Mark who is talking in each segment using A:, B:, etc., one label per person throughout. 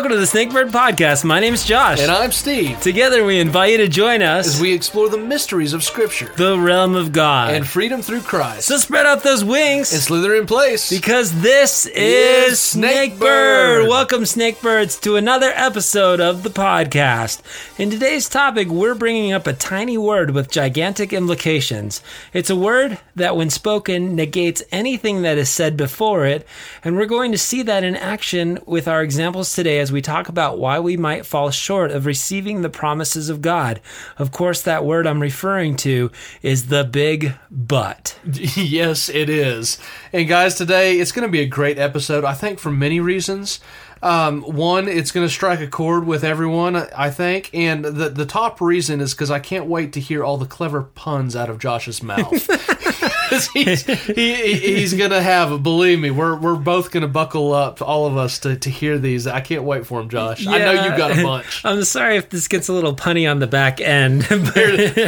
A: Welcome to the Snakebird Podcast. My name is Josh.
B: And I'm Steve.
A: Together, we invite you to join us
B: as we explore the mysteries of Scripture,
A: the realm of God,
B: and freedom through Christ.
A: So spread out those wings
B: and slither in place
A: because this is, is Snakebird. Snakebird. Welcome, Snakebirds, to another episode of the podcast. In today's topic, we're bringing up a tiny word with gigantic implications. It's a word that, when spoken, negates anything that is said before it, and we're going to see that in action with our examples today as as we talk about why we might fall short of receiving the promises of God. Of course, that word I'm referring to is the big but.
B: yes, it is. And guys, today it's going to be a great episode, I think, for many reasons. Um, one, it's going to strike a chord with everyone, I think, and the the top reason is because I can't wait to hear all the clever puns out of Josh's mouth. he's, he, he's gonna have. Believe me, we're we're both gonna buckle up, all of us, to, to hear these. I can't wait for him, Josh. Yeah, I know you have got a bunch. I'm
A: sorry if this gets a little punny on the back end,
B: but, it,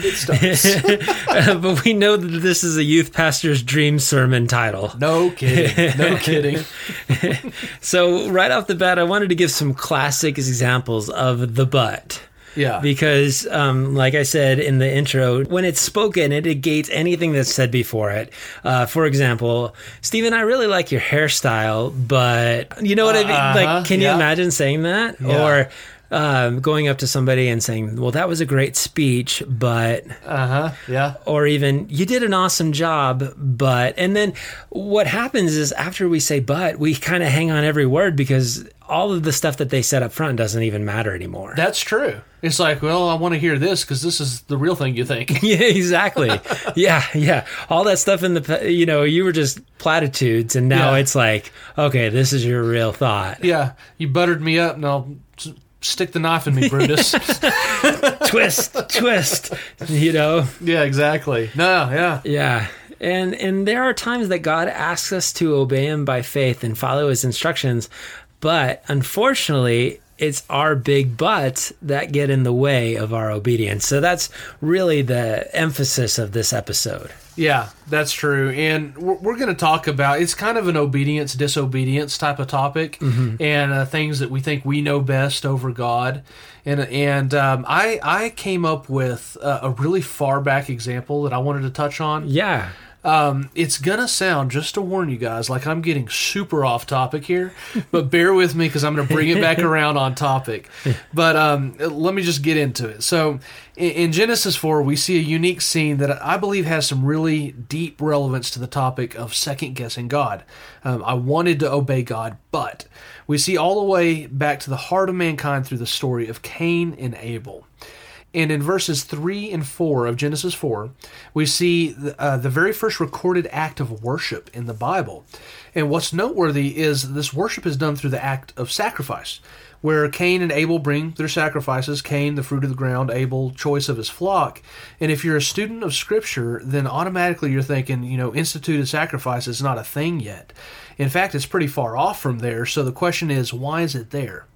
B: it, it
A: but we know that this is a youth pastor's dream sermon title.
B: No kidding. No kidding.
A: so so right off the bat, I wanted to give some classic examples of the but.
B: Yeah.
A: Because, um, like I said in the intro, when it's spoken, it negates anything that's said before it. Uh, for example, Stephen, I really like your hairstyle, but you know what uh, I mean? Like, uh-huh. can yeah. you imagine saying that? Yeah. Or, um, going up to somebody and saying, "Well, that was a great speech, but
B: uh-huh, yeah,"
A: or even "You did an awesome job, but." And then what happens is after we say "but," we kind of hang on every word because all of the stuff that they said up front doesn't even matter anymore.
B: That's true. It's like, well, I want to hear this because this is the real thing you think.
A: yeah, exactly. yeah, yeah. All that stuff in the, you know, you were just platitudes, and now yeah. it's like, okay, this is your real thought.
B: Yeah, you buttered me up, and I'll stick the knife in me, Brutus.
A: twist, twist. You know.
B: Yeah, exactly. No, yeah,
A: yeah. And and there are times that God asks us to obey Him by faith and follow His instructions, but unfortunately, it's our big buts that get in the way of our obedience. So that's really the emphasis of this episode.
B: Yeah, that's true. And we're, we're going to talk about it's kind of an obedience disobedience type of topic mm-hmm. and uh, things that we think we know best over God. And and um, I I came up with a, a really far back example that I wanted to touch on.
A: Yeah.
B: Um, it's gonna sound just to warn you guys like I'm getting super off topic here, but bear with me because I'm gonna bring it back around on topic. But um, let me just get into it. So in, in Genesis 4, we see a unique scene that I believe has some really deep relevance to the topic of second guessing God. Um, I wanted to obey God, but we see all the way back to the heart of mankind through the story of Cain and Abel. And in verses 3 and 4 of Genesis 4, we see the, uh, the very first recorded act of worship in the Bible. And what's noteworthy is this worship is done through the act of sacrifice, where Cain and Abel bring their sacrifices Cain, the fruit of the ground, Abel, choice of his flock. And if you're a student of Scripture, then automatically you're thinking, you know, instituted sacrifice is not a thing yet. In fact, it's pretty far off from there. So the question is, why is it there?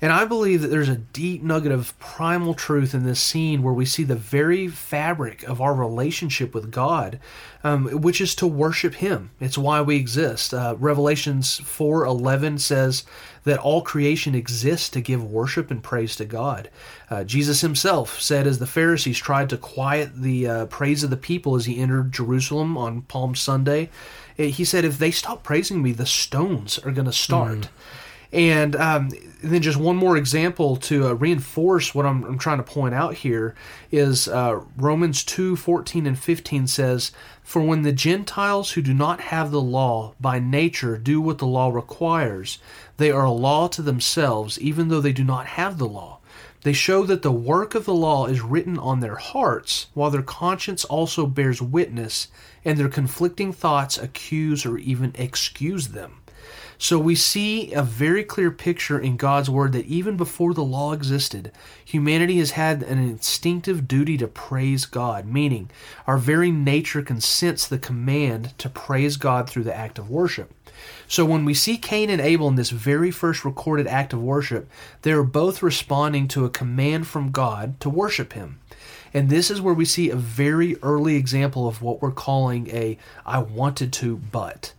B: And I believe that there's a deep nugget of primal truth in this scene where we see the very fabric of our relationship with God, um, which is to worship Him. It's why we exist. Uh, Revelations 4:11 says that all creation exists to give worship and praise to God. Uh, Jesus Himself said, as the Pharisees tried to quiet the uh, praise of the people as He entered Jerusalem on Palm Sunday, eh, he said, "If they stop praising me, the stones are going to start." Mm. And, um, and then just one more example to uh, reinforce what I'm, I'm, trying to point out here is uh, Romans 2 14 and 15 says, For when the Gentiles who do not have the law by nature do what the law requires, they are a law to themselves, even though they do not have the law. They show that the work of the law is written on their hearts, while their conscience also bears witness, and their conflicting thoughts accuse or even excuse them. So we see a very clear picture in God's Word that even before the law existed, humanity has had an instinctive duty to praise God, meaning our very nature consents the command to praise God through the act of worship. So when we see Cain and Abel in this very first recorded act of worship, they are both responding to a command from God to worship Him. And this is where we see a very early example of what we're calling a I wanted to, but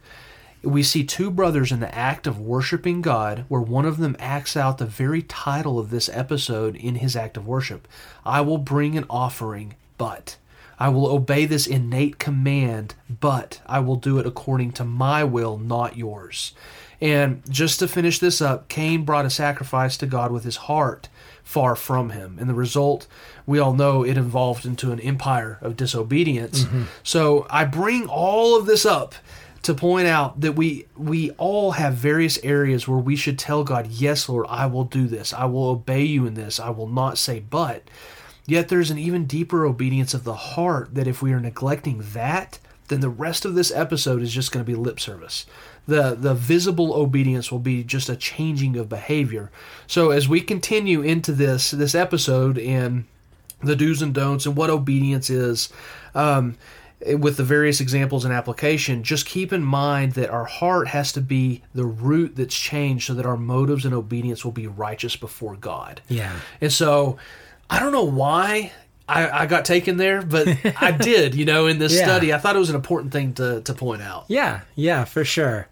B: we see two brothers in the act of worshiping God, where one of them acts out the very title of this episode in his act of worship I will bring an offering, but. I will obey this innate command, but I will do it according to my will, not yours. And just to finish this up, Cain brought a sacrifice to God with his heart far from him. And the result, we all know, it evolved into an empire of disobedience. Mm-hmm. So I bring all of this up to point out that we we all have various areas where we should tell God, "Yes, Lord, I will do this. I will obey you in this. I will not say but." Yet there's an even deeper obedience of the heart that if we are neglecting that, then the rest of this episode is just going to be lip service. The the visible obedience will be just a changing of behavior. So as we continue into this this episode and the do's and don'ts and what obedience is, um, with the various examples and application, just keep in mind that our heart has to be the root that's changed so that our motives and obedience will be righteous before God.
A: Yeah.
B: And so I don't know why I, I got taken there, but I did, you know, in this yeah. study. I thought it was an important thing to, to point out.
A: Yeah, yeah, for sure.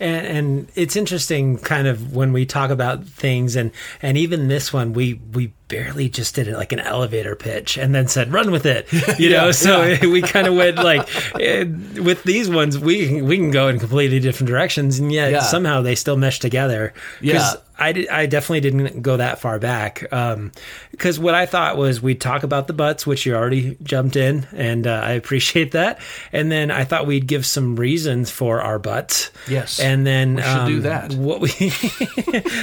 A: And, and, it's interesting kind of when we talk about things and and even this one we we barely just did it like an elevator pitch and then said run with it you know yeah, so yeah. we kind of went like with these ones we we can go in completely different directions and yet yeah. somehow they still mesh together
B: yeah
A: I, I definitely didn't go that far back because um, what I thought was we'd talk about the butts, which you already jumped in, and uh, I appreciate that. And then I thought we'd give some reasons for our butts.
B: Yes,
A: and then we should um, do that. What we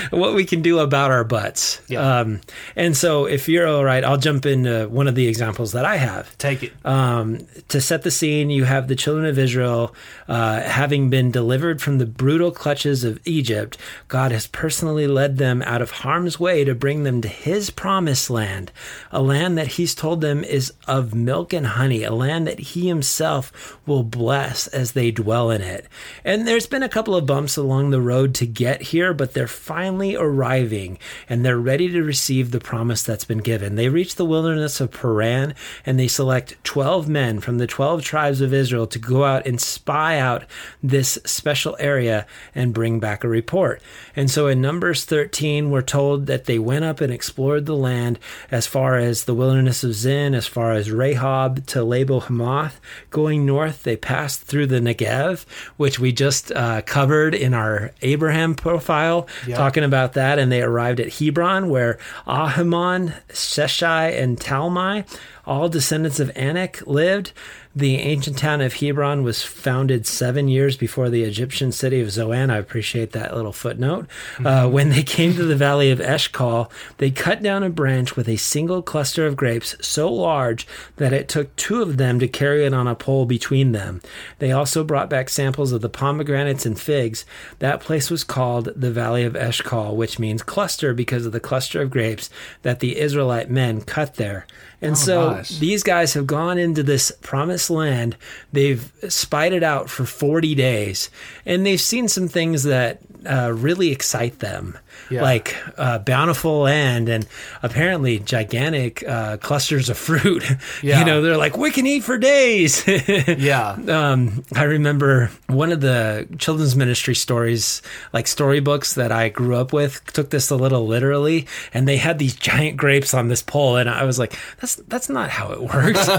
A: what we can do about our butts.
B: Yeah. Um,
A: and and so, if you're all right, I'll jump into one of the examples that I have.
B: Take it.
A: Um, to set the scene, you have the children of Israel uh, having been delivered from the brutal clutches of Egypt. God has personally led them out of harm's way to bring them to his promised land, a land that he's told them is of milk and honey, a land that he himself will bless as they dwell in it. And there's been a couple of bumps along the road to get here, but they're finally arriving and they're ready to receive the promise promise that's been given. They reach the wilderness of Paran and they select 12 men from the 12 tribes of Israel to go out and spy out this special area and bring back a report. And so in Numbers 13, we're told that they went up and explored the land as far as the wilderness of Zin, as far as Rehob to Lebo Hamath. Going north, they passed through the Negev, which we just uh, covered in our Abraham profile, yep. talking about that. And they arrived at Hebron, where Ahima. Sheshai and Talmai all descendants of Anak lived. The ancient town of Hebron was founded seven years before the Egyptian city of Zoan. I appreciate that little footnote. Uh, mm-hmm. Uh, when they came to the valley of Eshcol, they cut down a branch with a single cluster of grapes so large that it took two of them to carry it on a pole between them. They also brought back samples of the pomegranates and figs. That place was called the Valley of Eshcol, which means cluster because of the cluster of grapes that the Israelite men cut there. And oh, so gosh. these guys have gone into this promised land. They've spied it out for 40 days and they've seen some things that uh, really excite them, yeah. like uh, bountiful and and apparently gigantic uh, clusters of fruit. Yeah. you know, they're like we can eat for days.
B: yeah.
A: Um, I remember one of the children's ministry stories, like storybooks that I grew up with, took this a little literally, and they had these giant grapes on this pole, and I was like, that's that's not how it works.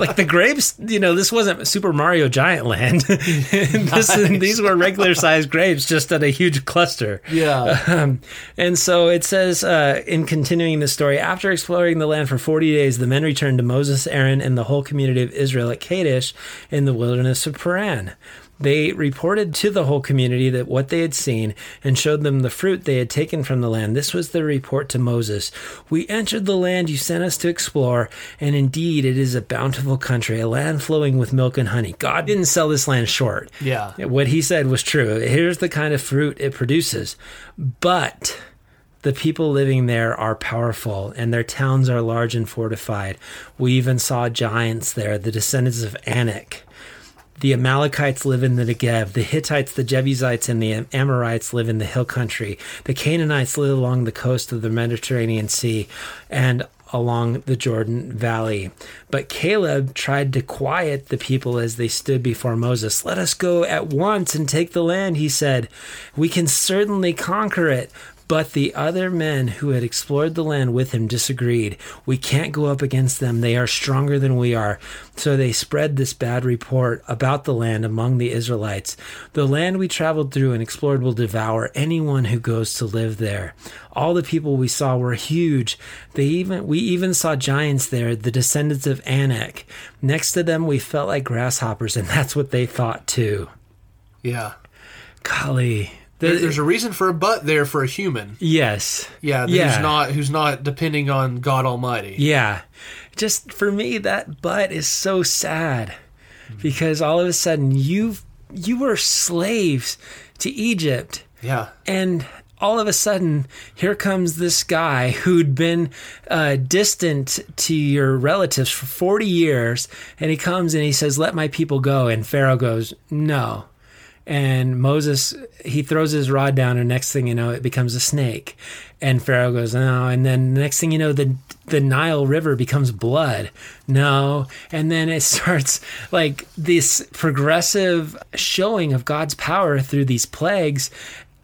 A: like the grapes, you know, this wasn't Super Mario Giant Land. this, nice. These were regular sized grapes, just at a huge huge cluster.
B: Yeah.
A: Um, and so it says uh, in continuing the story after exploring the land for 40 days, the men returned to Moses, Aaron, and the whole community of Israel at Kadesh in the wilderness of Paran. They reported to the whole community that what they had seen and showed them the fruit they had taken from the land. This was the report to Moses. We entered the land you sent us to explore, and indeed it is a bountiful country, a land flowing with milk and honey. God didn't sell this land short.
B: Yeah.
A: What he said was true. Here's the kind of fruit it produces. But the people living there are powerful, and their towns are large and fortified. We even saw giants there, the descendants of Anak. The Amalekites live in the Negev. The Hittites, the Jebusites, and the Amorites live in the hill country. The Canaanites live along the coast of the Mediterranean Sea and along the Jordan Valley. But Caleb tried to quiet the people as they stood before Moses. Let us go at once and take the land, he said. We can certainly conquer it, but the other men who had explored the land with him disagreed. We can't go up against them. They are stronger than we are. So they spread this bad report about the land among the Israelites. The land we traveled through and explored will devour anyone who goes to live there. All the people we saw were huge. They even we even saw giants there, the descendants of Anak. Next to them we felt like grasshoppers, and that's what they thought too.
B: Yeah.
A: Golly,
B: there, there's a reason for a butt there for a human.
A: Yes.
B: Yeah. yeah. Who's not who's not depending on God Almighty.
A: Yeah. Just for me, that butt is so sad mm-hmm. because all of a sudden you you were slaves to Egypt.
B: Yeah.
A: And all of a sudden, here comes this guy who'd been uh, distant to your relatives for 40 years, and he comes and he says, Let my people go. And Pharaoh goes, No, and Moses, he throws his rod down, and next thing you know, it becomes a snake. And Pharaoh goes, no. And then next thing you know, the the Nile River becomes blood. No. And then it starts like this progressive showing of God's power through these plagues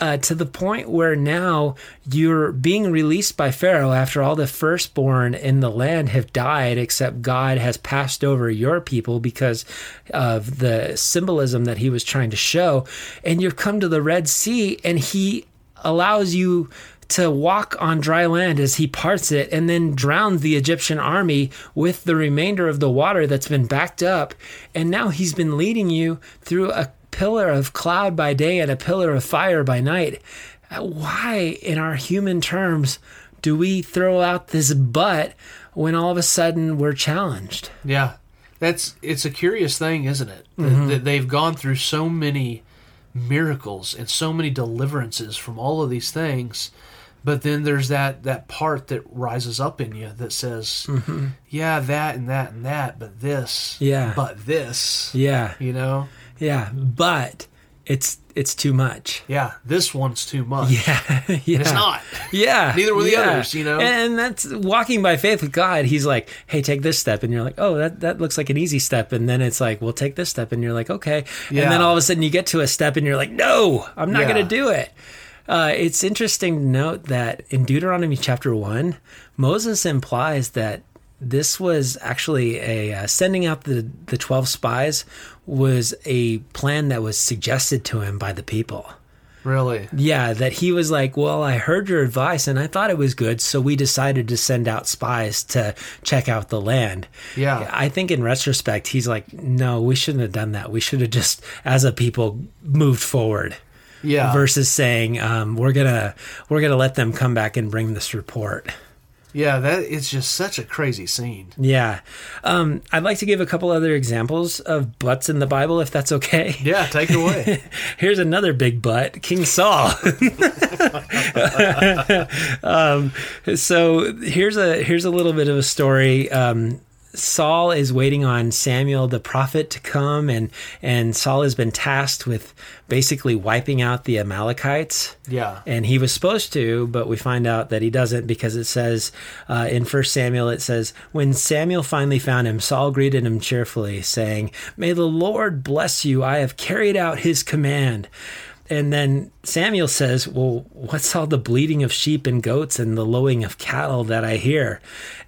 A: uh, to the point where now you're being released by Pharaoh after all the firstborn in the land have died, except God has passed over your people because of the symbolism that he was trying to show. And you've come to the Red Sea, and he allows you to walk on dry land as he parts it and then drowns the Egyptian army with the remainder of the water that's been backed up. And now he's been leading you through a pillar of cloud by day and a pillar of fire by night. Why, in our human terms, do we throw out this but when all of a sudden we're challenged?
B: Yeah, that's it's a curious thing, isn't it? Mm-hmm. That they've gone through so many miracles and so many deliverances from all of these things but then there's that that part that rises up in you that says mm-hmm. yeah that and that and that but this
A: yeah
B: but this
A: yeah
B: you know
A: yeah, but it's it's too much.
B: Yeah, this one's too much. Yeah,
A: yeah. it's
B: not.
A: Yeah,
B: neither were the
A: yeah.
B: others. You know,
A: and that's walking by faith with God. He's like, "Hey, take this step," and you're like, "Oh, that that looks like an easy step." And then it's like, "Well, take this step," and you're like, "Okay." Yeah. And then all of a sudden, you get to a step, and you're like, "No, I'm not yeah. going to do it." Uh, it's interesting to note that in Deuteronomy chapter one, Moses implies that this was actually a uh, sending out the the 12 spies was a plan that was suggested to him by the people.
B: Really?
A: Yeah, that he was like, Well, I heard your advice and I thought it was good, so we decided to send out spies to check out the land.
B: Yeah.
A: I think in retrospect, he's like, No, we shouldn't have done that. We should have just, as a people, moved forward.
B: Yeah.
A: Versus saying, um, we're gonna we're gonna let them come back and bring this report.
B: Yeah, that it's just such a crazy scene.
A: Yeah, um, I'd like to give a couple other examples of butts in the Bible, if that's okay.
B: Yeah, take it away.
A: Here's another big butt, King Saul. um, so here's a here's a little bit of a story. Um, Saul is waiting on Samuel the prophet to come, and and Saul has been tasked with basically wiping out the Amalekites.
B: Yeah,
A: and he was supposed to, but we find out that he doesn't because it says uh, in First Samuel it says when Samuel finally found him, Saul greeted him cheerfully, saying, "May the Lord bless you. I have carried out His command." And then Samuel says, Well, what's all the bleating of sheep and goats and the lowing of cattle that I hear?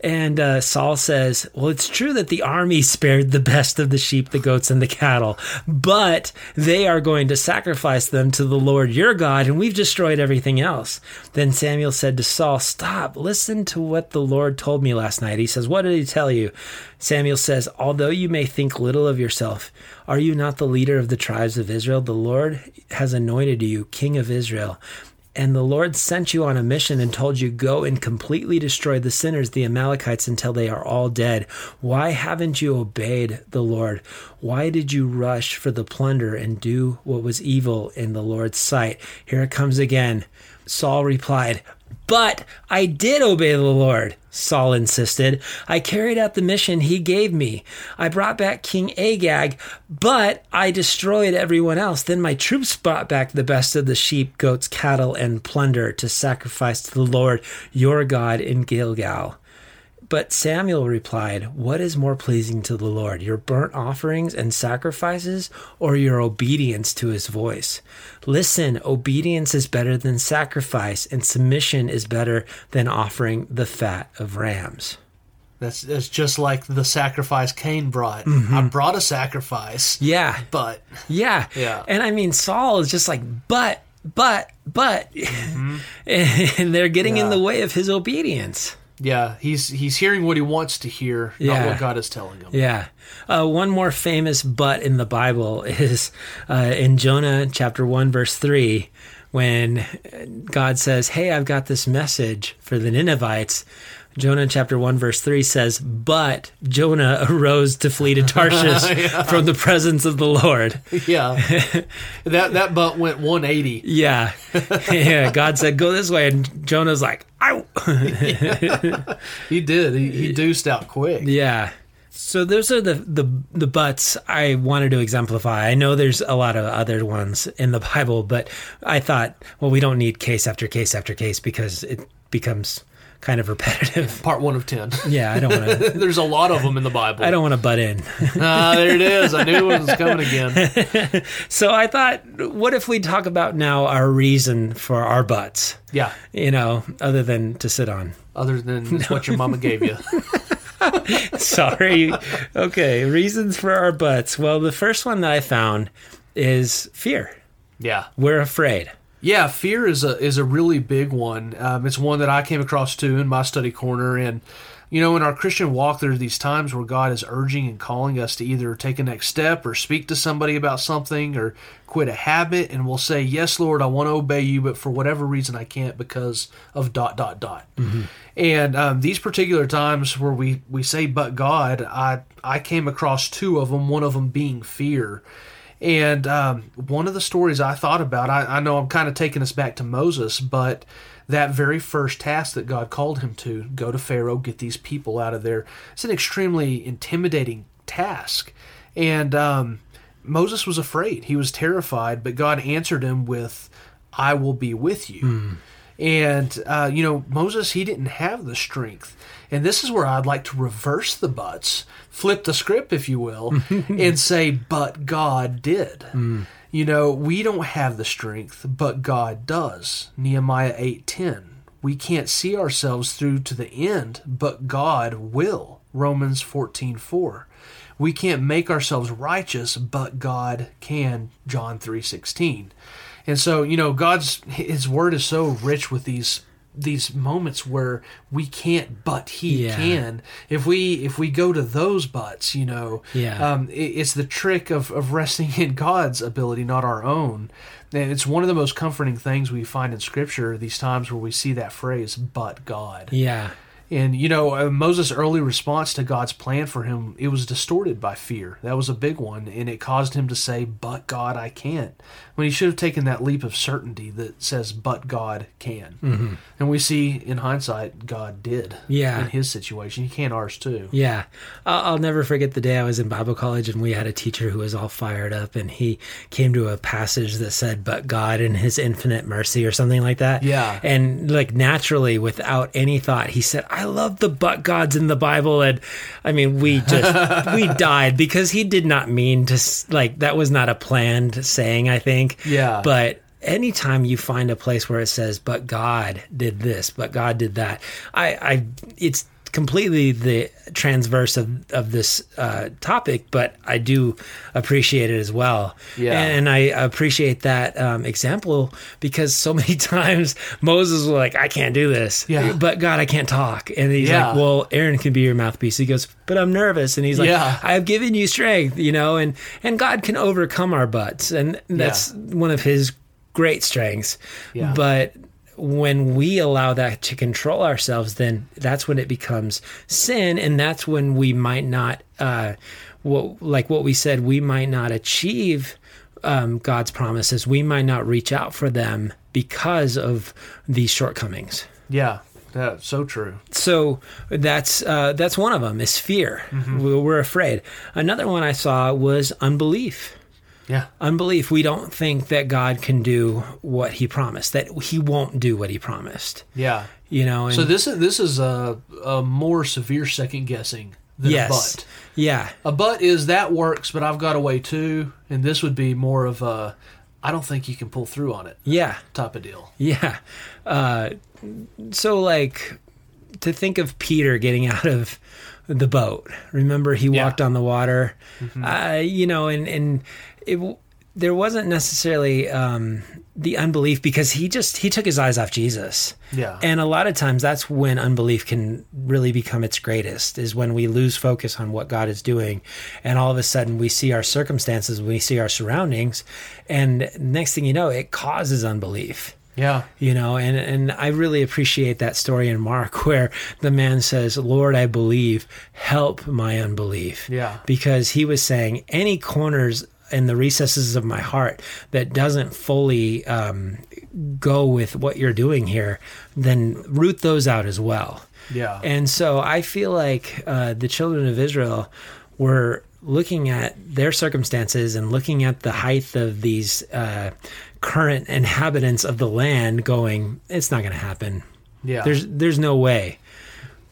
A: And uh, Saul says, Well, it's true that the army spared the best of the sheep, the goats, and the cattle, but they are going to sacrifice them to the Lord your God, and we've destroyed everything else. Then Samuel said to Saul, Stop, listen to what the Lord told me last night. He says, What did he tell you? Samuel says, Although you may think little of yourself, are you not the leader of the tribes of Israel? The Lord has anointed you king king of Israel. And the Lord sent you on a mission and told you, Go and completely destroy the sinners, the Amalekites, until they are all dead. Why haven't you obeyed the Lord? Why did you rush for the plunder and do what was evil in the Lord's sight? Here it comes again. Saul replied, but I did obey the Lord, Saul insisted. I carried out the mission he gave me. I brought back King Agag, but I destroyed everyone else. Then my troops brought back the best of the sheep, goats, cattle, and plunder to sacrifice to the Lord your God in Gilgal. But Samuel replied, What is more pleasing to the Lord, your burnt offerings and sacrifices, or your obedience to his voice? Listen, obedience is better than sacrifice, and submission is better than offering the fat of rams.
B: That's, that's just like the sacrifice Cain brought. Mm-hmm. I brought a sacrifice.
A: Yeah.
B: But.
A: Yeah.
B: Yeah.
A: And I mean, Saul is just like, but, but, but. Mm-hmm. and they're getting yeah. in the way of his obedience.
B: Yeah, he's he's hearing what he wants to hear, yeah. not what God is telling him.
A: Yeah. Uh, one more famous but in the Bible is uh, in Jonah chapter one verse three, when God says, "Hey, I've got this message for the Ninevites." Jonah chapter 1 verse 3 says, "But Jonah arose to flee to Tarshish yeah. from the presence of the Lord."
B: Yeah. that that butt went 180.
A: Yeah. yeah, God said, "Go this way." And Jonah's like, "Ow."
B: yeah. He did. He, he deuced out quick.
A: Yeah. So those are the, the the butts I wanted to exemplify. I know there's a lot of other ones in the Bible, but I thought, well, we don't need case after case after case because it becomes kind of repetitive.
B: Part one of ten.
A: Yeah,
B: I don't want to. There's a lot of them in the Bible.
A: I don't want to butt in.
B: ah, uh, there it is. I knew it was coming again.
A: so I thought, what if we talk about now our reason for our butts?
B: Yeah.
A: You know, other than to sit on.
B: Other than no. what your mama gave you.
A: Sorry. Okay, reasons for our butts. Well, the first one that I found is fear.
B: Yeah.
A: We're afraid.
B: Yeah, fear is a is a really big one. Um, it's one that I came across too in my study corner, and you know, in our Christian walk, there are these times where God is urging and calling us to either take a next step or speak to somebody about something or quit a habit, and we'll say, "Yes, Lord, I want to obey you," but for whatever reason, I can't because of dot dot dot. Mm-hmm. And um, these particular times where we we say, "But God," I I came across two of them. One of them being fear and um, one of the stories I thought about, I, I know I'm kind of taking us back to Moses, but that very first task that God called him to go to Pharaoh, get these people out of there. It's an extremely intimidating task. And um, Moses was afraid, he was terrified, but God answered him with, I will be with you. Mm. And, uh, you know, Moses, he didn't have the strength. And this is where I'd like to reverse the buts, flip the script, if you will, and say, but God did. Mm. You know, we don't have the strength, but God does. Nehemiah 8:10. We can't see ourselves through to the end, but God will. Romans 14:4. 4. We can't make ourselves righteous, but God can. John 3:16. And so, you know, God's his word is so rich with these these moments where we can't but he yeah. can if we if we go to those buts you know yeah um, it, it's the trick of of resting in god's ability not our own and it's one of the most comforting things we find in scripture these times where we see that phrase but god
A: yeah
B: and you know, uh, Moses' early response to God's plan for him, it was distorted by fear. That was a big one, and it caused him to say, "But God, I can't." When he should have taken that leap of certainty that says, "But God can." Mm-hmm. And we see in hindsight, God did.
A: Yeah. In
B: his situation, he can ours too.
A: Yeah. I'll never forget the day I was in Bible college and we had a teacher who was all fired up, and he came to a passage that said, "But God in His infinite mercy" or something like that.
B: Yeah.
A: And like naturally, without any thought, he said, "I." I love the butt gods in the Bible, and I mean, we just we died because he did not mean to. Like that was not a planned saying, I think.
B: Yeah.
A: But anytime you find a place where it says, "But God did this," "But God did that," I, I, it's completely the transverse of, of this uh, topic, but I do appreciate it as well. Yeah. And I appreciate that um, example because so many times Moses was like, I can't do this. Yeah. But God, I can't talk. And he's yeah. like, Well, Aaron can be your mouthpiece. He goes, But I'm nervous. And he's like, yeah. I've given you strength, you know, and, and God can overcome our butts. And that's yeah. one of his great strengths. Yeah. But when we allow that to control ourselves, then that's when it becomes sin, and that's when we might not, uh, what like what we said, we might not achieve um, God's promises. We might not reach out for them because of these shortcomings.
B: Yeah, that's so true.
A: So that's uh, that's one of them is fear. Mm-hmm. We're afraid. Another one I saw was unbelief.
B: Yeah.
A: Unbelief. We don't think that God can do what he promised, that he won't do what he promised.
B: Yeah.
A: You know,
B: so this is this is a, a more severe second guessing than yes. a but.
A: Yeah.
B: A but is that works, but I've got a way too, and this would be more of a I don't think you can pull through on it.
A: Yeah.
B: Type of deal.
A: Yeah. Uh, so like to think of Peter getting out of the boat. Remember, he yeah. walked on the water. Mm-hmm. Uh, you know, and and it there wasn't necessarily um, the unbelief because he just he took his eyes off Jesus.
B: Yeah.
A: And a lot of times that's when unbelief can really become its greatest is when we lose focus on what God is doing and all of a sudden we see our circumstances, we see our surroundings and next thing you know it causes unbelief.
B: Yeah.
A: You know, and, and I really appreciate that story in Mark where the man says, Lord, I believe, help my unbelief.
B: Yeah.
A: Because he was saying, any corners in the recesses of my heart that doesn't fully um, go with what you're doing here, then root those out as well.
B: Yeah.
A: And so I feel like uh, the children of Israel were looking at their circumstances and looking at the height of these uh, current inhabitants of the land going, it's not going to happen.
B: Yeah.
A: There's there's no way.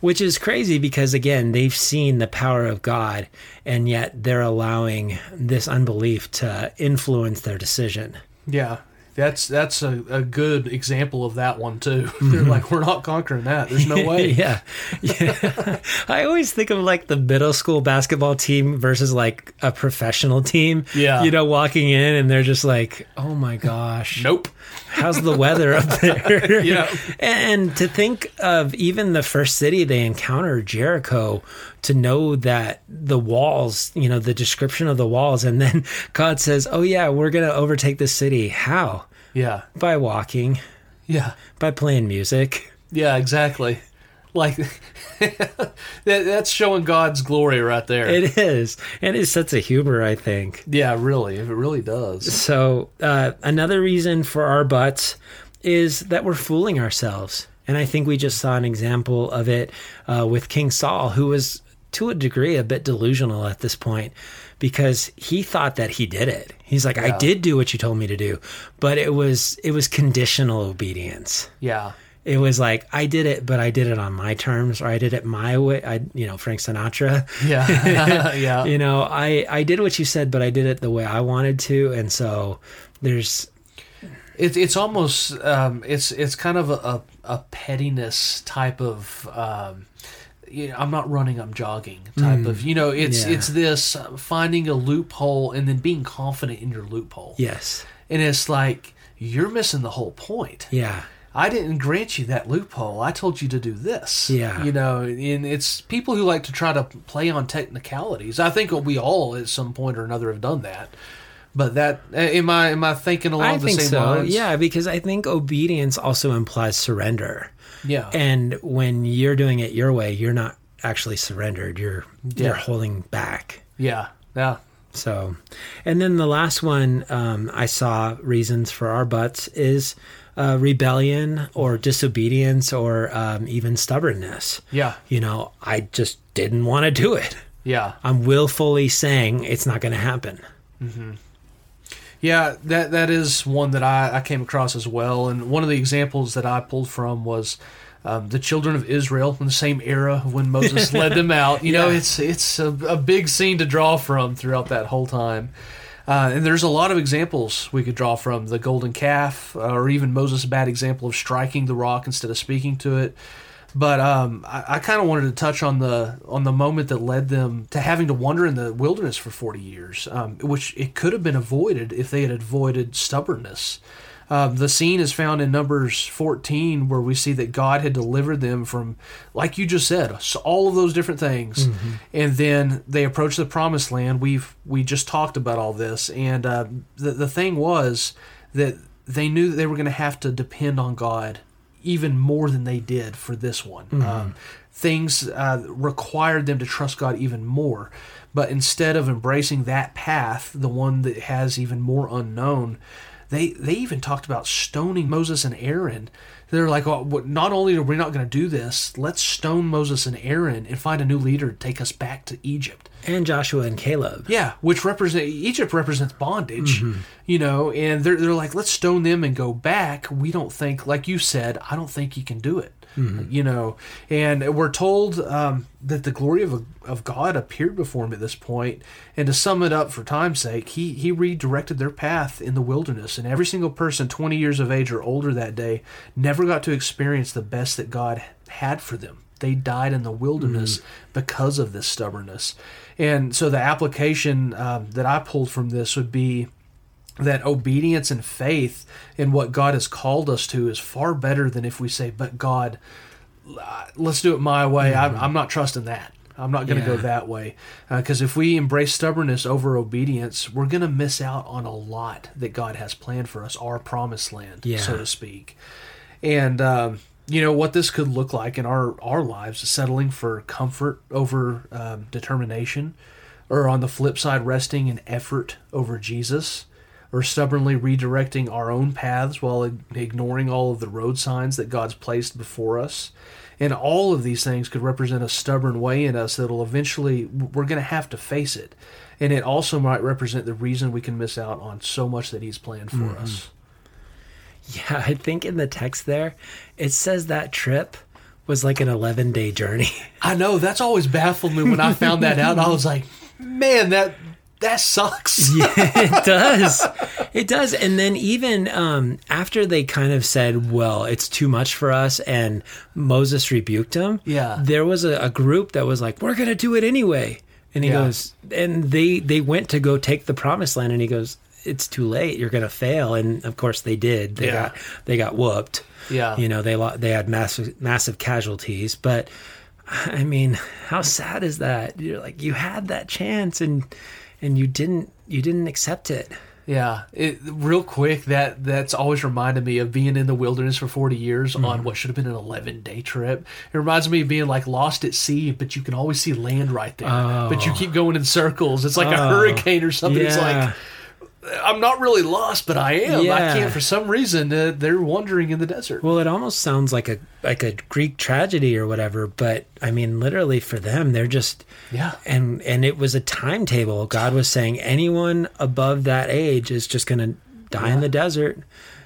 A: Which is crazy because again, they've seen the power of God and yet they're allowing this unbelief to influence their decision.
B: Yeah that's that's a, a good example of that one too. They're mm-hmm. like, we're not conquering that. There's no way.
A: yeah, yeah. I always think of like the middle school basketball team versus like a professional team.
B: Yeah,
A: you know, walking in and they're just like, oh my gosh,
B: nope.
A: How's the weather up there?
B: yeah,
A: and to think of even the first city they encounter, Jericho, to know that the walls, you know, the description of the walls, and then God says, "Oh yeah, we're gonna overtake this city." How?
B: Yeah.
A: By walking.
B: Yeah.
A: By playing music.
B: Yeah, exactly. Like that, that's showing God's glory right there.
A: It is, and his sets a humor, I think.
B: Yeah, really, it really does.
A: So uh, another reason for our butts is that we're fooling ourselves, and I think we just saw an example of it uh, with King Saul, who was to a degree a bit delusional at this point because he thought that he did it. He's like, yeah. I did do what you told me to do, but it was it was conditional obedience.
B: Yeah.
A: It was like I did it, but I did it on my terms, or I did it my way. I, you know, Frank Sinatra.
B: Yeah,
A: yeah. You know, I I did what you said, but I did it the way I wanted to, and so there's
B: it's it's almost um, it's it's kind of a, a, pettiness type of um, you know, I'm not running, I'm jogging type mm. of you know it's yeah. it's this uh, finding a loophole and then being confident in your loophole.
A: Yes,
B: and it's like you're missing the whole point.
A: Yeah.
B: I didn't grant you that loophole. I told you to do this.
A: Yeah.
B: You know, and it's people who like to try to play on technicalities. I think we all at some point or another have done that. But that eh, am I am I thinking along I the same so. lines?
A: Yeah, because I think obedience also implies surrender.
B: Yeah.
A: And when you're doing it your way, you're not actually surrendered. You're yeah. you're holding back.
B: Yeah. Yeah.
A: So, and then the last one um, I saw reasons for our butts is uh, rebellion or disobedience or um, even stubbornness.
B: Yeah.
A: You know, I just didn't want to do it.
B: Yeah.
A: I'm willfully saying it's not going to happen.
B: Mm-hmm. Yeah, that that is one that I, I came across as well, and one of the examples that I pulled from was um, the children of Israel in the same era when Moses led them out. You yeah. know, it's it's a, a, big scene to draw from throughout that whole time. Uh, and there's a lot of examples we could draw from the golden calf, uh, or even Moses' bad example of striking the rock instead of speaking to it. But um, I, I kind of wanted to touch on the on the moment that led them to having to wander in the wilderness for 40 years, um, which it could have been avoided if they had avoided stubbornness. Um, the scene is found in Numbers 14, where we see that God had delivered them from, like you just said, all of those different things, mm-hmm. and then they approach the Promised Land. We've we just talked about all this, and uh, the the thing was that they knew that they were going to have to depend on God even more than they did for this one. Mm-hmm. Um, things uh, required them to trust God even more. But instead of embracing that path, the one that has even more unknown, they they even talked about stoning Moses and Aaron. They're like, well, not only are we not going to do this, let's stone Moses and Aaron and find a new leader to take us back to Egypt.
A: And Joshua and Caleb.
B: Yeah, which represent Egypt represents bondage, mm-hmm. you know. And they're they're like, let's stone them and go back. We don't think, like you said, I don't think you can do it mm-hmm. you know. And we're told um, that the glory of, of God appeared before him at this point. And to sum it up for time's sake, he, he redirected their path in the wilderness. And every single person 20 years of age or older that day never got to experience the best that God had for them they died in the wilderness mm. because of this stubbornness. And so the application um, that I pulled from this would be that obedience and faith in what God has called us to is far better than if we say, but God, let's do it my way. I'm, mm-hmm. I'm, not trusting that. I'm not going to yeah. go that way. Because uh, if we embrace stubbornness over obedience, we're going to miss out on a lot that God has planned for us, our promised land, yeah. so to speak. And, um, you know what this could look like in our our lives settling for comfort over um, determination or on the flip side resting in effort over jesus or stubbornly redirecting our own paths while ignoring all of the road signs that God's placed before us. And all of these things could represent a stubborn way in us that'll eventually, we're going to have to face it. And it also might represent the reason we can miss out on so much that He's planned for mm-hmm. us.
A: Yeah, I think in the text there, it says that trip was like an 11 day journey.
B: I know. That's always baffled me when I found that out. I was like, man, that that sucks.
A: yeah, it does. It does. And then even um, after they kind of said, well, it's too much for us, and Moses rebuked him.
B: Yeah.
A: There was a, a group that was like, we're going to do it anyway. And he yeah. goes, and they they went to go take the promised land, and he goes, it's too late. You're going to fail. And of course they did. They yeah. got they got whooped.
B: Yeah.
A: You know they they had massive massive casualties, but. I mean, how sad is that? You're like you had that chance and and you didn't you didn't accept it.
B: Yeah, it, real quick that that's always reminded me of being in the wilderness for 40 years mm. on mm-hmm. what should have been an 11 day trip. It reminds me of being like lost at sea, but you can always see land right there, oh. but you oh. keep going in circles. It's like oh. a hurricane or something. Yeah. It's like I'm not really lost, but I am. Yeah. I can't for some reason. Uh, they're wandering in the desert.
A: Well, it almost sounds like a like a Greek tragedy or whatever. But I mean, literally for them, they're just
B: yeah.
A: And and it was a timetable. God was saying anyone above that age is just going to die yeah. in the desert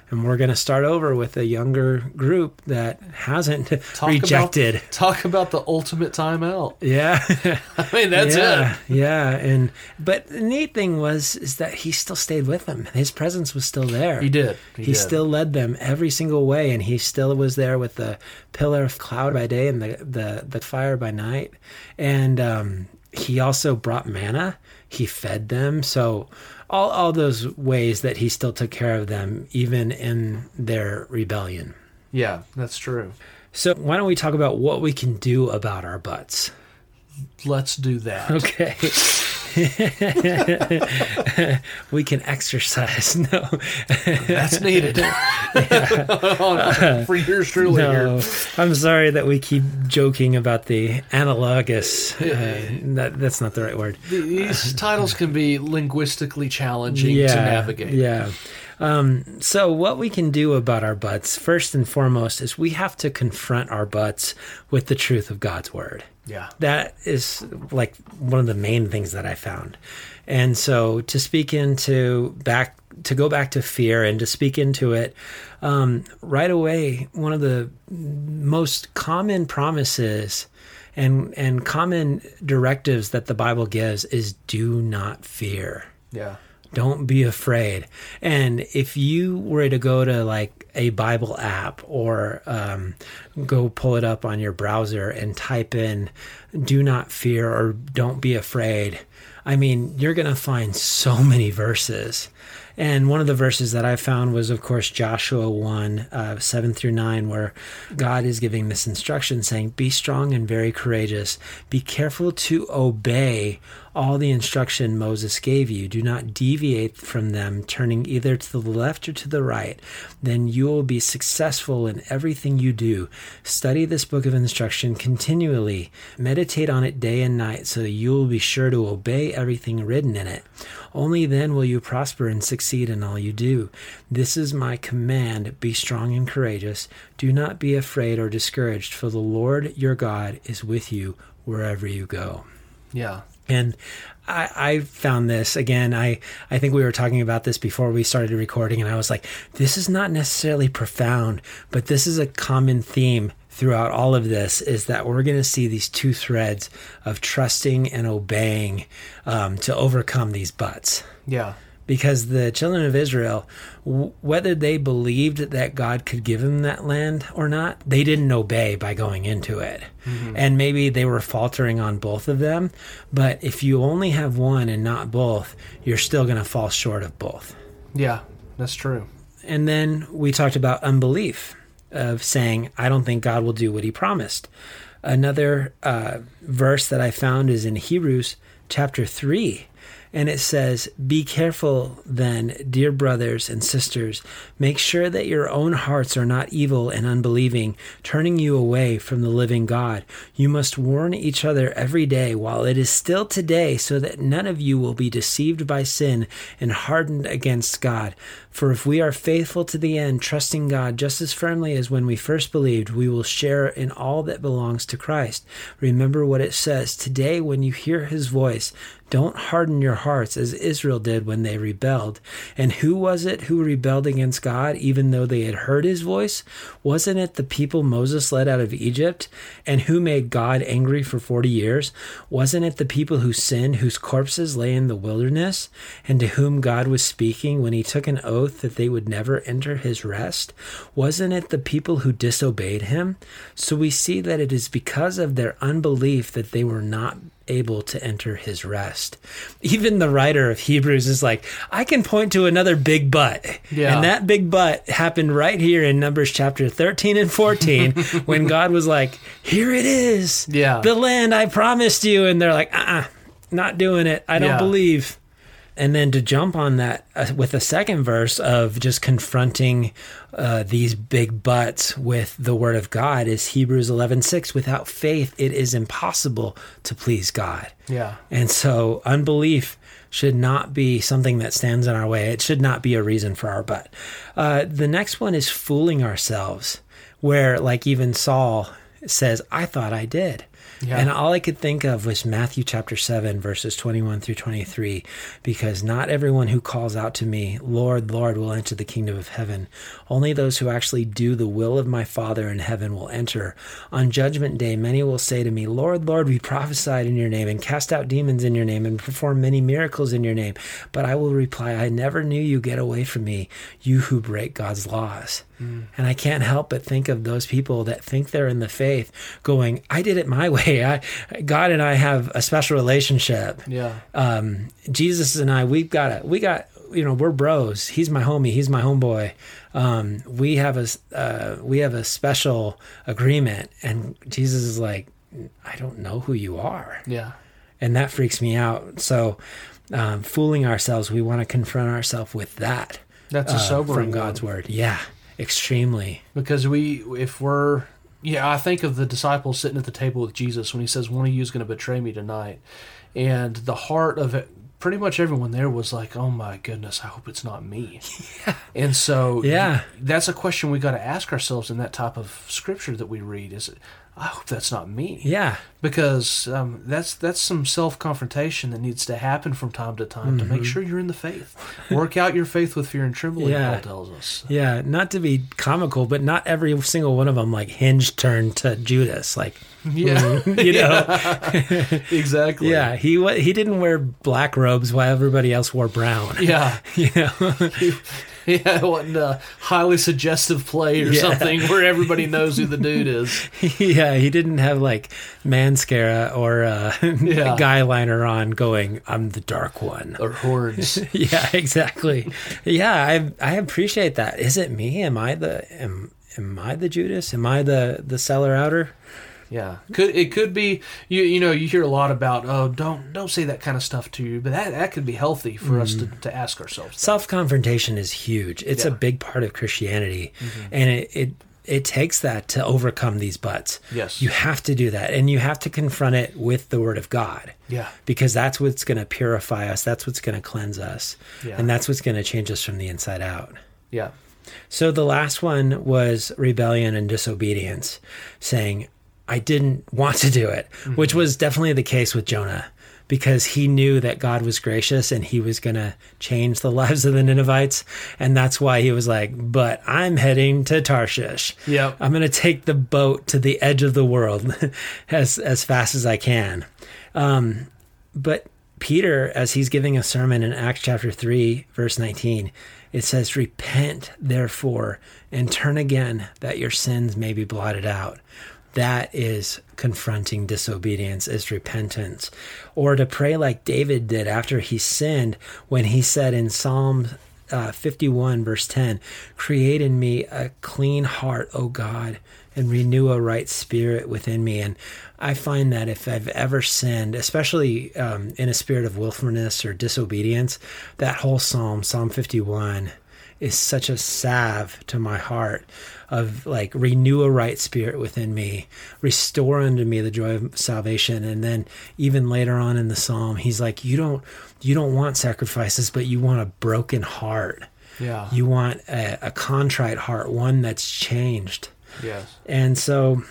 A: and we're going to start over with a younger group that hasn't talk rejected.
B: About, talk about the ultimate timeout.
A: Yeah,
B: I mean that's
A: yeah,
B: it.
A: yeah, and but the neat thing was is that he still stayed with them. His presence was still there.
B: He did.
A: He, he
B: did.
A: still led them every single way, and he still was there with the pillar of cloud by day and the the, the fire by night, and um, he also brought manna. He fed them. So all all those ways that he still took care of them, even in their rebellion.
B: Yeah, that's true.
A: So why don't we talk about what we can do about our butts?
B: Let's do that.
A: Okay. we can exercise. No,
B: that's needed. Oh, For years, truly. No,
A: I'm sorry that we keep joking about the analogous. Uh, that that's not the right word.
B: These uh, titles can be linguistically challenging yeah, to navigate.
A: Yeah. Um, so, what we can do about our butts, first and foremost, is we have to confront our butts with the truth of God's word.
B: Yeah.
A: That is like one of the main things that I found. And so to speak into back, to go back to fear and to speak into it, um, right away, one of the most common promises and, and common directives that the Bible gives is do not fear.
B: Yeah.
A: Don't be afraid. And if you were to go to like a Bible app or um, go pull it up on your browser and type in do not fear or don't be afraid. I mean, you're going to find so many verses. And one of the verses that I found was, of course, Joshua 1 uh, 7 through 9, where God is giving this instruction saying, Be strong and very courageous. Be careful to obey all the instruction Moses gave you. Do not deviate from them, turning either to the left or to the right. Then you will be successful in everything you do. Study this book of instruction continually. Meditate on it day and night so that you will be sure to obey everything written in it. Only then will you prosper and succeed in all you do. This is my command be strong and courageous. Do not be afraid or discouraged, for the Lord your God is with you wherever you go.
B: Yeah,
A: and I, I, found this again. I, I think we were talking about this before we started recording, and I was like, this is not necessarily profound, but this is a common theme throughout all of this is that we're going to see these two threads of trusting and obeying um, to overcome these buts.
B: Yeah
A: because the children of Israel, whether they believed that God could give them that land or not, they didn't obey by going into it. Mm-hmm. And maybe they were faltering on both of them. But if you only have one and not both, you're still going to fall short of both.
B: Yeah, that's true.
A: And then we talked about unbelief of saying, I don't think God will do what he promised. Another uh, verse that I found is in Hebrews chapter 3 and it says, Be careful then, dear brothers and sisters. Make sure that your own hearts are not evil and unbelieving, turning you away from the living God. You must warn each other every day while it is still today, so that none of you will be deceived by sin and hardened against God. For if we are faithful to the end, trusting God just as firmly as when we first believed, we will share in all that belongs to Christ. Remember what it says Today, when you hear his voice, don't harden your hearts as Israel did when they rebelled. And who was it who rebelled against God, even though they had heard his voice? Wasn't it the people Moses led out of Egypt? And who made God angry for 40 years? Wasn't it the people who sinned, whose corpses lay in the wilderness? And to whom God was speaking when he took an oath? oath that they would never enter his rest? Wasn't it the people who disobeyed him? So we see that it is because of their unbelief that they were not able to enter his rest. Even the writer of Hebrews is like, I can point to another big but. Yeah. And that big but happened right here in Numbers chapter 13 and 14 when God was like, Here it is. Yeah. The land I promised you. And they're like, uh uh-uh, not doing it. I don't yeah. believe and then to jump on that uh, with the second verse of just confronting uh, these big butts with the word of God is Hebrews 11 6. Without faith, it is impossible to please God.
B: Yeah.
A: And so unbelief should not be something that stands in our way. It should not be a reason for our butt. Uh, the next one is fooling ourselves, where, like, even Saul says, I thought I did. Yeah. And all I could think of was Matthew chapter 7, verses 21 through 23, because not everyone who calls out to me, Lord, Lord, will enter the kingdom of heaven. Only those who actually do the will of my Father in heaven will enter. On judgment day, many will say to me, Lord, Lord, we prophesied in your name and cast out demons in your name and performed many miracles in your name. But I will reply, I never knew you. Get away from me, you who break God's laws. Mm. And I can't help but think of those people that think they're in the faith going, I did it my way way. I, God and I have a special relationship.
B: Yeah. Um,
A: Jesus and I, we've got a, we got, you know, we're bros. He's my homie. He's my homeboy. Um, we have a, uh, we have a special agreement. And Jesus is like, I don't know who you are.
B: Yeah.
A: And that freaks me out. So, um, fooling ourselves, we want to confront ourselves with that.
B: That's a sobering
A: uh,
B: from
A: God's word. word. Yeah, extremely.
B: Because we, if we're yeah, I think of the disciples sitting at the table with Jesus when he says, One of you is going to betray me tonight. And the heart of it, pretty much everyone there was like, "Oh my goodness, I hope it's not me." Yeah. And so,
A: yeah,
B: that's a question we got to ask ourselves in that type of scripture that we read: Is it, I hope that's not me.
A: Yeah,
B: because um, that's that's some self confrontation that needs to happen from time to time mm-hmm. to make mm-hmm. sure you're in the faith. Work out your faith with fear and trembling. Yeah. Paul tells us.
A: Yeah, not to be comical, but not every single one of them like hinge turned to Judas, like Yeah, you know,
B: yeah. exactly.
A: yeah, he he didn't wear black robes while everybody else wore brown.
B: Yeah, you know, he, yeah, wasn't a uh, highly suggestive play or yeah. something where everybody knows who the dude is.
A: yeah, he didn't have like mascara or uh, yeah. guy liner on, going, "I'm the dark one"
B: or horns.
A: yeah, exactly. yeah, I I appreciate that. Is it me? Am I the am am I the Judas? Am I the the seller outer?
B: yeah. Could it could be you you know you hear a lot about oh don't don't say that kind of stuff to you, but that that could be healthy for mm. us to, mm-hmm. to ask ourselves.
A: Self confrontation is huge. It's yeah. a big part of Christianity, mm-hmm. and it, it it takes that to overcome these butts.
B: Yes.
A: You have to do that. And you have to confront it with the word of God.
B: Yeah.
A: Because that's what's going to purify us. That's what's going to cleanse us. Yeah. And that's what's going to change us from the inside out.
B: Yeah.
A: So the last one was rebellion and disobedience, saying, I didn't want to do it, mm-hmm. which was definitely the case with Jonah because he knew that God was gracious and he was going to change the lives of the Ninevites. And that's why he was like, But I'm heading to Tarshish.
B: Yep.
A: I'm going to take the boat to the edge of the world as, as fast as I can. Um, but Peter, as he's giving a sermon in Acts chapter 3, verse 19, it says, Repent, therefore, and turn again that your sins may be blotted out. That is confronting disobedience is repentance. Or to pray like David did after he sinned when he said in Psalm uh, 51, verse 10 Create in me a clean heart, O God, and renew a right spirit within me. And I find that if I've ever sinned, especially um, in a spirit of willfulness or disobedience, that whole psalm, Psalm 51, is such a salve to my heart of like renew a right spirit within me, restore unto me the joy of salvation. And then even later on in the psalm, he's like, you don't you don't want sacrifices, but you want a broken heart.
B: Yeah.
A: You want a, a contrite heart, one that's changed.
B: Yes.
A: And so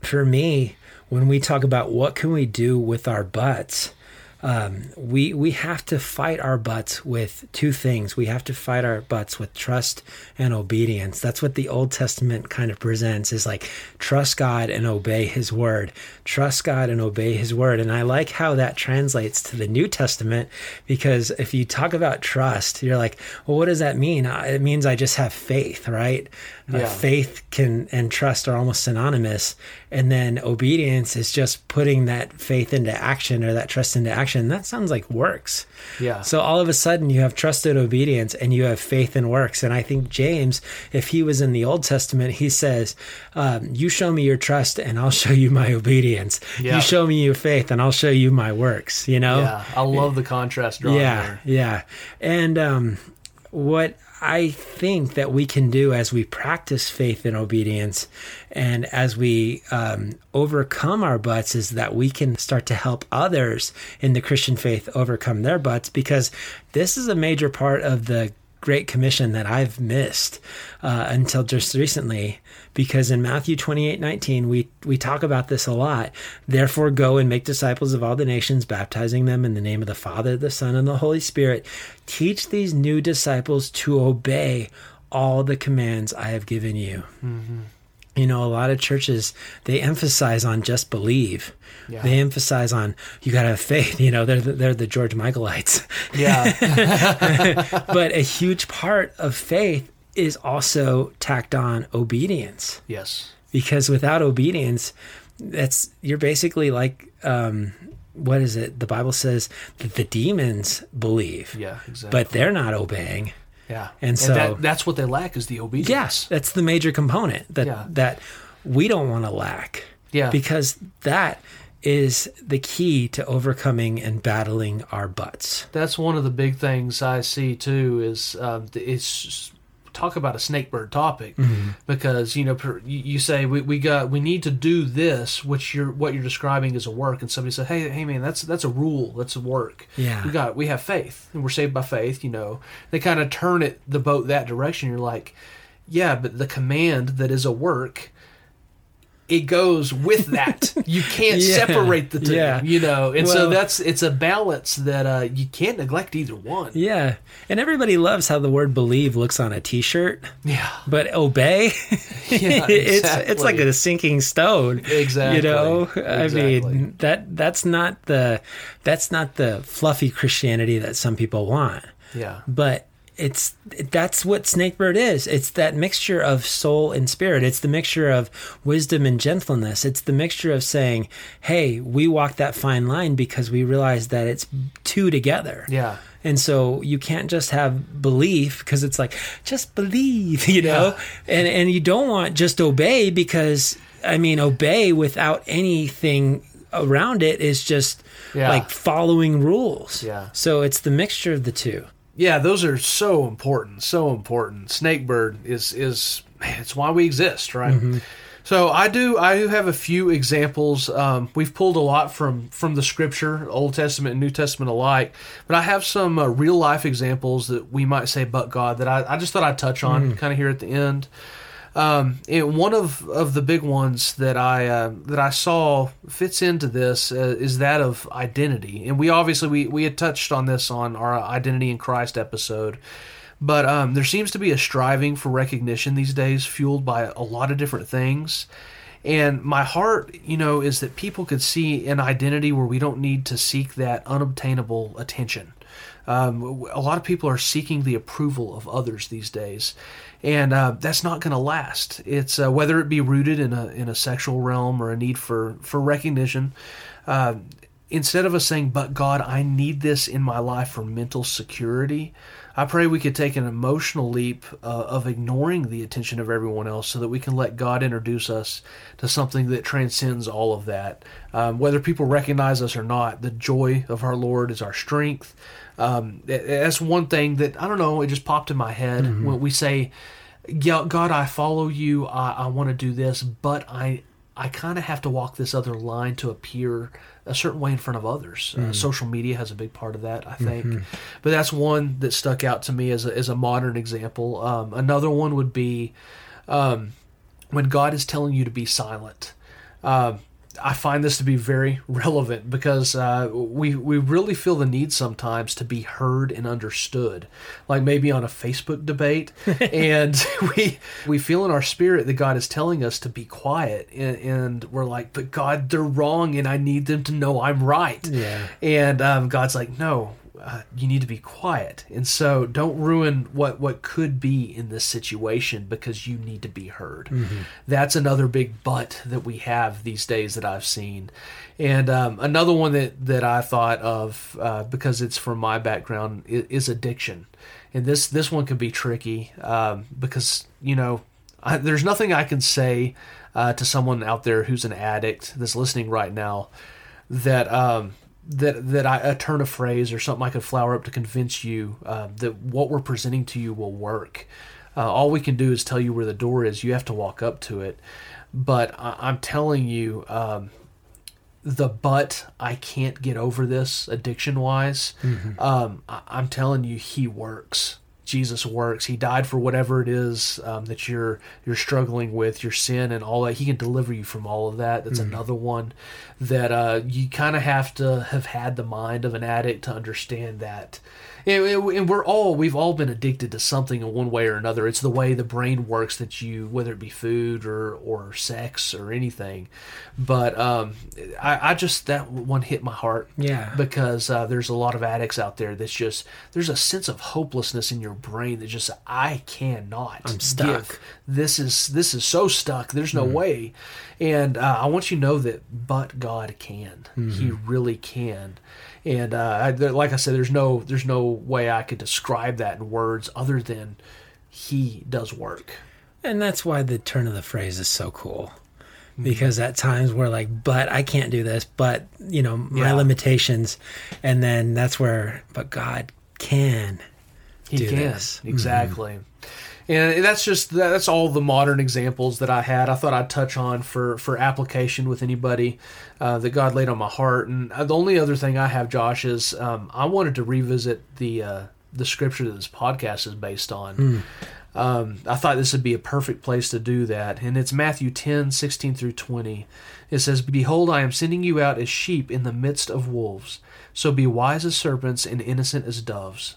A: for me, when we talk about what can we do with our butts, um, we we have to fight our butts with two things. We have to fight our butts with trust and obedience. That's what the Old Testament kind of presents is like trust God and obey His word. Trust God and obey His word. And I like how that translates to the New Testament because if you talk about trust, you're like, well, what does that mean? Uh, it means I just have faith, right? Uh, yeah. Uh, faith can and trust are almost synonymous, and then obedience is just putting that faith into action or that trust into action action, that sounds like works.
B: Yeah.
A: So all of a sudden you have trusted obedience and you have faith in works. And I think James, if he was in the Old Testament, he says, um, You show me your trust and I'll show you my obedience. Yeah. You show me your faith and I'll show you my works, you know? Yeah. I
B: love the contrast
A: drawn. Yeah.
B: There.
A: Yeah. And um, what I think that we can do as we practice faith and obedience and as we um, overcome our butts is that we can start to help others in the Christian faith overcome their butts because this is a major part of the great commission that I've missed uh, until just recently. Because in Matthew 28 19, we, we talk about this a lot. Therefore, go and make disciples of all the nations, baptizing them in the name of the Father, the Son, and the Holy Spirit. Teach these new disciples to obey all the commands I have given you. Mm-hmm. You know, a lot of churches, they emphasize on just believe yeah. They emphasize on you got to have faith. You know, they're the, they're the George Michaelites. Yeah. but a huge part of faith is also tacked on obedience.
B: Yes.
A: Because without obedience, that's you're basically like um, what is it? The Bible says that the demons believe.
B: Yeah, exactly.
A: But they're not obeying.
B: Yeah.
A: And, and so that,
B: that's what they lack is the obedience.
A: Yes. Yeah, that's the major component that yeah. that we don't want to lack.
B: Yeah.
A: Because that is the key to overcoming and battling our butts.
B: That's one of the big things I see too. Is uh, it's talk about a snakebird topic mm-hmm. because you know per, you say we, we got we need to do this which you're what you're describing is a work and somebody said hey hey man that's that's a rule that's a work
A: yeah
B: we got we have faith and we're saved by faith you know they kind of turn it the boat that direction you're like yeah but the command that is a work it goes with that. you can't yeah. separate the two, yeah. you know. And well, so that's it's a balance that uh, you can't neglect either one.
A: Yeah, and everybody loves how the word believe looks on a T-shirt.
B: Yeah,
A: but obey, yeah, exactly. it's it's like a sinking stone.
B: Exactly.
A: You know, exactly. I mean that that's not the that's not the fluffy Christianity that some people want.
B: Yeah,
A: but it's that's what Snakebird is. It's that mixture of soul and spirit. It's the mixture of wisdom and gentleness. It's the mixture of saying, "Hey, we walk that fine line because we realize that it's two together."
B: Yeah.
A: And so you can't just have belief because it's like just believe, you know, yeah. and and you don't want just obey because I mean obey without anything around it is just yeah. like following rules.
B: Yeah.
A: So it's the mixture of the two
B: yeah, those are so important, so important. Snakebird is is it's why we exist, right? Mm-hmm. So I do I do have a few examples. Um, we've pulled a lot from from the scripture, Old Testament and New Testament alike, but I have some uh, real life examples that we might say, but God, that I, I just thought I'd touch on mm. kind of here at the end. Um, one of, of the big ones that I uh, that I saw fits into this uh, is that of identity, and we obviously we, we had touched on this on our identity in Christ episode, but um, there seems to be a striving for recognition these days, fueled by a lot of different things. And my heart, you know, is that people could see an identity where we don't need to seek that unobtainable attention. Um, a lot of people are seeking the approval of others these days and uh, that's not going to last. It's uh, whether it be rooted in a in a sexual realm or a need for for recognition. Uh, instead of us saying, "But God, I need this in my life for mental security," I pray we could take an emotional leap uh, of ignoring the attention of everyone else, so that we can let God introduce us to something that transcends all of that. Um, whether people recognize us or not, the joy of our Lord is our strength. Um, that's one thing that I don't know. It just popped in my head mm-hmm. when we say, "God, I follow you. I, I want to do this, but I I kind of have to walk this other line to appear a certain way in front of others. Uh, mm. Uh, social media has a big part of that, I think. Mm-hmm. But that's one that stuck out to me as a, as a modern example. Um, another one would be um, when God is telling you to be silent. Uh, I find this to be very relevant because uh, we we really feel the need sometimes to be heard and understood, like maybe on a Facebook debate, and we we feel in our spirit that God is telling us to be quiet, and, and, we're like, but God, they're wrong, and I need them to know I'm right.
A: Yeah.
B: And um, God's like, no, uh, you need to be quiet and so don't ruin what what could be in this situation because you need to be heard mm-hmm. that's another big but that we have these days that i've seen and um, another one that that i thought of uh, because it's from my background is, addiction and this this one can be tricky um, because you know I, there's nothing i can say uh, to someone out there who's an addict that's listening right now that um, that that I a turn of phrase or something I could flower up to convince you uh, that what we're presenting to you will work. Uh, all we can do is tell you where the door is. You have to walk up to it. But I, am telling you, um, the but I can't get over this addiction wise. Mm-hmm. Um, I, am telling you, he works. Jesus works. He died for whatever it is um, that you're you're struggling with, your sin and all that. He can deliver you from all of that. That's mm-hmm. another one that uh, you kind of have to have had the mind of an addict to understand that. And, and we're all we've all been addicted to something in one way or another. It's the way the brain works that you, whether it be food or or sex or anything. But um, I, I just that one hit my heart.
A: Yeah,
B: because uh, there's a lot of addicts out there that's just there's a sense of hopelessness in your brain that just I cannot.
A: I'm stuck. Give.
B: This is this is so stuck. There's no mm. way. And uh, I want you to know that, but God can. Mm-hmm. He really can. And uh, I, like I said, there's no there's no way I could describe that in words other than He does work.
A: And that's why the turn of the phrase is so cool mm-hmm. because at times we're like, but I can't do this, but you know, my yeah. limitations. And then that's where, but God can
B: he do can. this. Mm-hmm. Exactly. Mm-hmm. And that's just that's all the modern examples that I had. I thought I'd touch on for for application with anybody uh, that God laid on my heart. And uh, the only other thing I have, Josh, is um, I wanted to revisit the uh, the scripture that this podcast is based on. Mm. Um, I thought this would be a perfect place to do that. And it's Matthew 10, 16 through 20. It says, Behold, I am sending you out as sheep in the midst of wolves. So be wise as serpents and innocent as doves.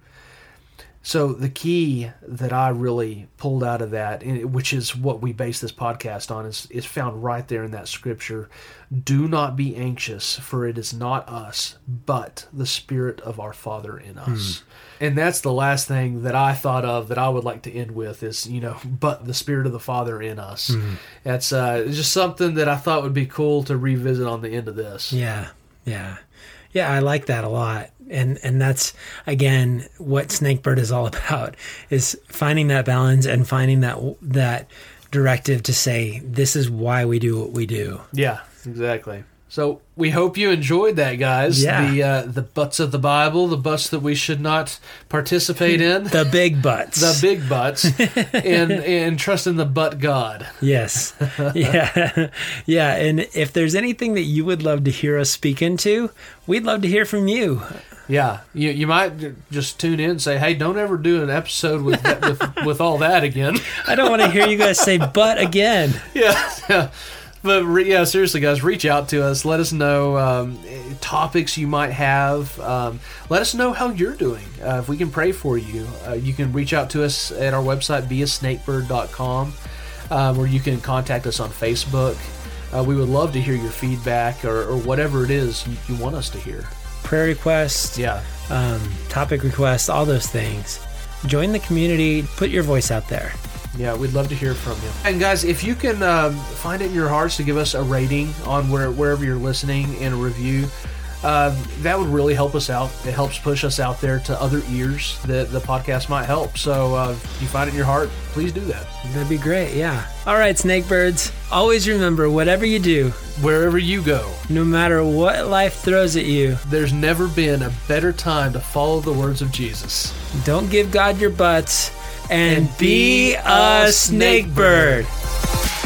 B: So the key that I really pulled out of that, which is what we base this podcast on, is, is found right there in that scripture. Do not be anxious, for it is not us, but the Spirit of our Father in us. Hmm. And that's the last thing that I thought of that I would like to end with is, you know, but the Spirit of the Father in us. Hmm. That's uh, just something that I thought would be cool to revisit on the end of this.
A: Yeah, yeah. Yeah, I like that a lot and and that's again what snakebird is all about is finding that balance and finding that that directive to say this is why we do what we do
B: yeah exactly so we hope you enjoyed that, guys.
A: Yeah.
B: The uh, the butts of the Bible, the butts that we should not participate in.
A: the big butts.
B: The big butts, and and trust in the butt God.
A: Yes. Yeah. yeah. And if there's anything that you would love to hear us speak into, we'd love to hear from you.
B: Yeah, you, you might just tune in and say, "Hey, don't ever do an episode with that, with, with all that again."
A: I don't want to hear you guys say "but" again.
B: Yeah, yeah. but re- yeah, seriously, guys, reach out to us. Let us know um, topics you might have. Um, let us know how you're doing. Uh, if we can pray for you, uh, you can reach out to us at our website, beasnakebird.com, um, uh, or you can contact us on Facebook. Uh, we would love to hear your feedback or, or whatever it is you, you want us to hear
A: prayer requests,
B: yeah,
A: um, topic requests, all those things. Join the community. Put your voice out there.
B: Yeah, we'd love to hear from you. And guys, if you can um, find it in your hearts to give us a rating on where, wherever you're listening and a review, uh, that would really help us out. It helps push us out there to other ears that the podcast might help. So uh, if you find it in your heart, please do that.
A: That'd be great. Yeah. All right, Snakebirds. Always remember whatever you do,
B: wherever you go,
A: no matter what life throws at you,
B: there's never been a better time to follow the words of Jesus.
A: Don't give God your butts and, and be, a snakebird. bird.